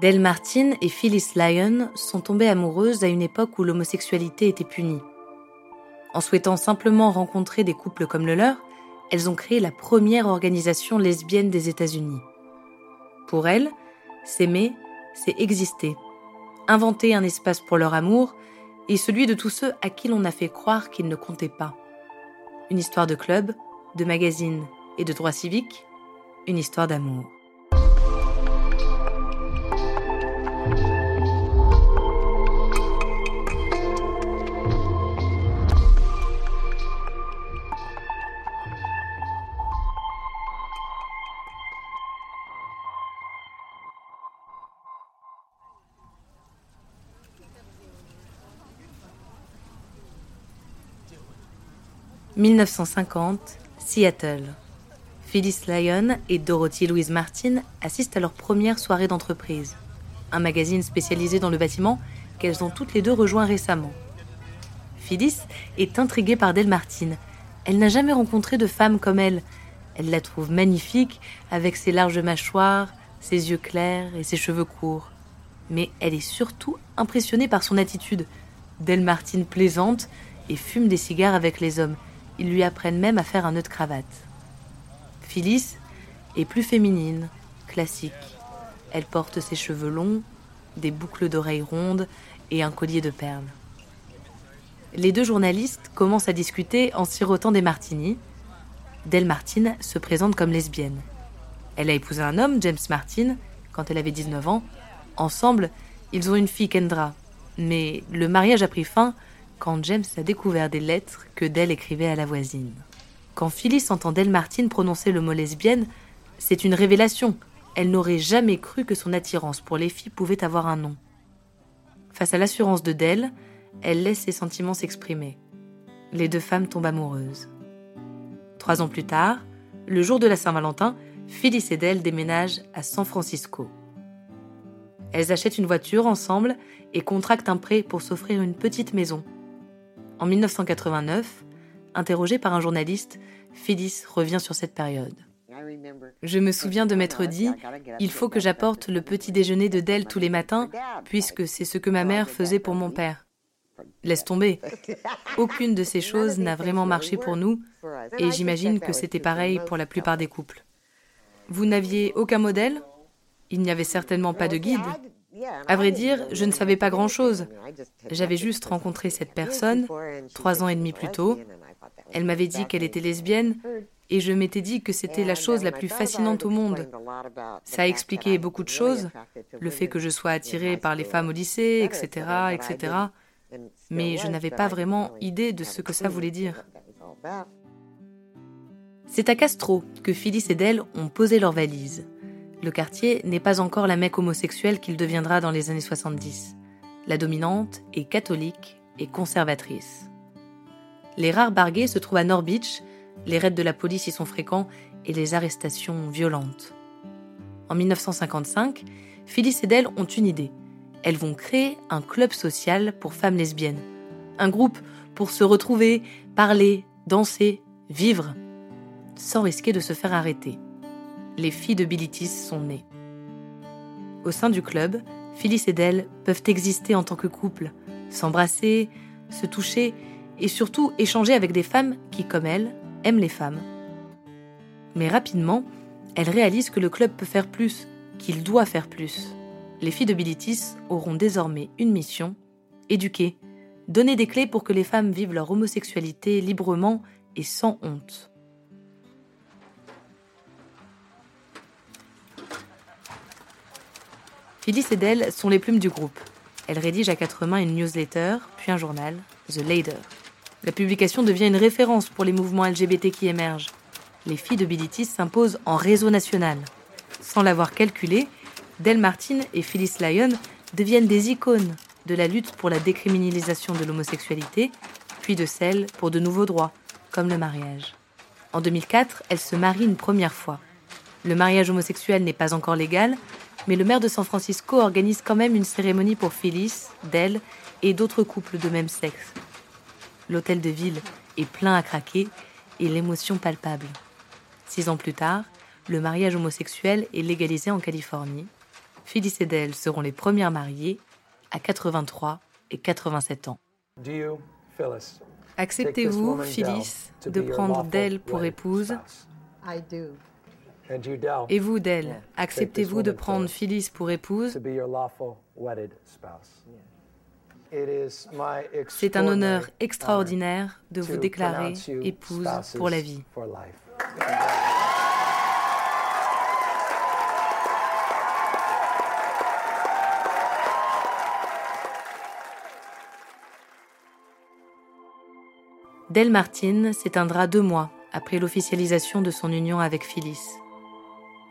Del Martin et Phyllis Lyon sont tombées amoureuses à une époque où l'homosexualité était punie. En souhaitant simplement rencontrer des couples comme le leur, elles ont créé la première organisation lesbienne des États-Unis. Pour elles, s'aimer, c'est exister, inventer un espace pour leur amour et celui de tous ceux à qui l'on a fait croire qu'ils ne comptaient pas. Une histoire de club, de magazine et de droit civique, une histoire d'amour. 1950, Seattle. Phyllis Lyon et Dorothy Louise Martin assistent à leur première soirée d'entreprise, un magazine spécialisé dans le bâtiment qu'elles ont toutes les deux rejoint récemment. Phyllis est intriguée par Del Martin. Elle n'a jamais rencontré de femme comme elle. Elle la trouve magnifique avec ses larges mâchoires, ses yeux clairs et ses cheveux courts. Mais elle est surtout impressionnée par son attitude. Del Martin plaisante et fume des cigares avec les hommes ils lui apprennent même à faire un nœud de cravate. Phyllis est plus féminine, classique. Elle porte ses cheveux longs, des boucles d'oreilles rondes et un collier de perles. Les deux journalistes commencent à discuter en sirotant des martinis. Del Martin se présente comme lesbienne. Elle a épousé un homme, James Martin, quand elle avait 19 ans. Ensemble, ils ont une fille, Kendra. Mais le mariage a pris fin quand James a découvert des lettres que Dell écrivait à la voisine. Quand Phyllis entend Del Martin prononcer le mot lesbienne, c'est une révélation. Elle n'aurait jamais cru que son attirance pour les filles pouvait avoir un nom. Face à l'assurance de Dell, elle laisse ses sentiments s'exprimer. Les deux femmes tombent amoureuses. Trois ans plus tard, le jour de la Saint-Valentin, Phyllis et Dell déménagent à San Francisco. Elles achètent une voiture ensemble et contractent un prêt pour s'offrir une petite maison en 1989, interrogée par un journaliste, Phyllis revient sur cette période. Je me souviens de m'être dit, il faut que j'apporte le petit déjeuner de Dell tous les matins, puisque c'est ce que ma mère faisait pour mon père. Laisse tomber. Aucune de ces choses n'a vraiment marché pour nous, et j'imagine que c'était pareil pour la plupart des couples. Vous n'aviez aucun modèle? Il n'y avait certainement pas de guide. À vrai dire, je ne savais pas grand-chose. J'avais juste rencontré cette personne trois ans et demi plus tôt. Elle m'avait dit qu'elle était lesbienne et je m'étais dit que c'était la chose la plus fascinante au monde. Ça a expliqué beaucoup de choses, le fait que je sois attirée par les femmes au lycée, etc., etc. Mais je n'avais pas vraiment idée de ce que ça voulait dire. C'est à Castro que Phyllis et Dell ont posé leurs valises le quartier n'est pas encore la mecque homosexuelle qu'il deviendra dans les années 70. La dominante est catholique et conservatrice. Les rares barguets se trouvent à North Beach, les raids de la police y sont fréquents et les arrestations violentes. En 1955, Phyllis et Dell ont une idée. Elles vont créer un club social pour femmes lesbiennes. Un groupe pour se retrouver, parler, danser, vivre, sans risquer de se faire arrêter les filles de Bilitis sont nées. Au sein du club, Phyllis et Dell peuvent exister en tant que couple, s'embrasser, se toucher et surtout échanger avec des femmes qui, comme elles, aiment les femmes. Mais rapidement, elles réalisent que le club peut faire plus, qu'il doit faire plus. Les filles de Bilitis auront désormais une mission éduquer, donner des clés pour que les femmes vivent leur homosexualité librement et sans honte. Phyllis et Dell sont les plumes du groupe. Elles rédigent à quatre mains une newsletter, puis un journal, The Lader. La publication devient une référence pour les mouvements LGBT qui émergent. Les filles de Bilitis s'imposent en réseau national. Sans l'avoir calculé, Del Martin et Phyllis Lyon deviennent des icônes de la lutte pour la décriminalisation de l'homosexualité, puis de celle pour de nouveaux droits, comme le mariage. En 2004, elles se marient une première fois. Le mariage homosexuel n'est pas encore légal, mais le maire de San Francisco organise quand même une cérémonie pour Phyllis, Dell et d'autres couples de même sexe. L'hôtel de ville est plein à craquer et l'émotion palpable. Six ans plus tard, le mariage homosexuel est légalisé en Californie. Phyllis et Dell seront les premières mariées à 83 et 87 ans. Acceptez-vous, Phyllis, de prendre Dell pour épouse? Et vous, Dell, acceptez-vous de prendre Phyllis pour épouse? C'est un honneur extraordinaire de vous déclarer épouse pour la vie. Del Martin s'éteindra deux mois après l'officialisation de son union avec Phyllis.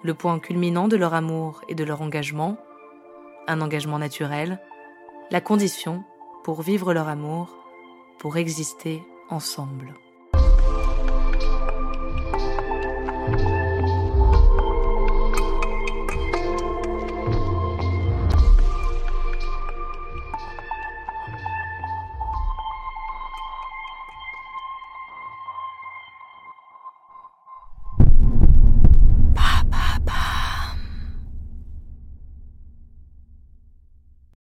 Le point culminant de leur amour et de leur engagement, un engagement naturel, la condition pour vivre leur amour, pour exister ensemble.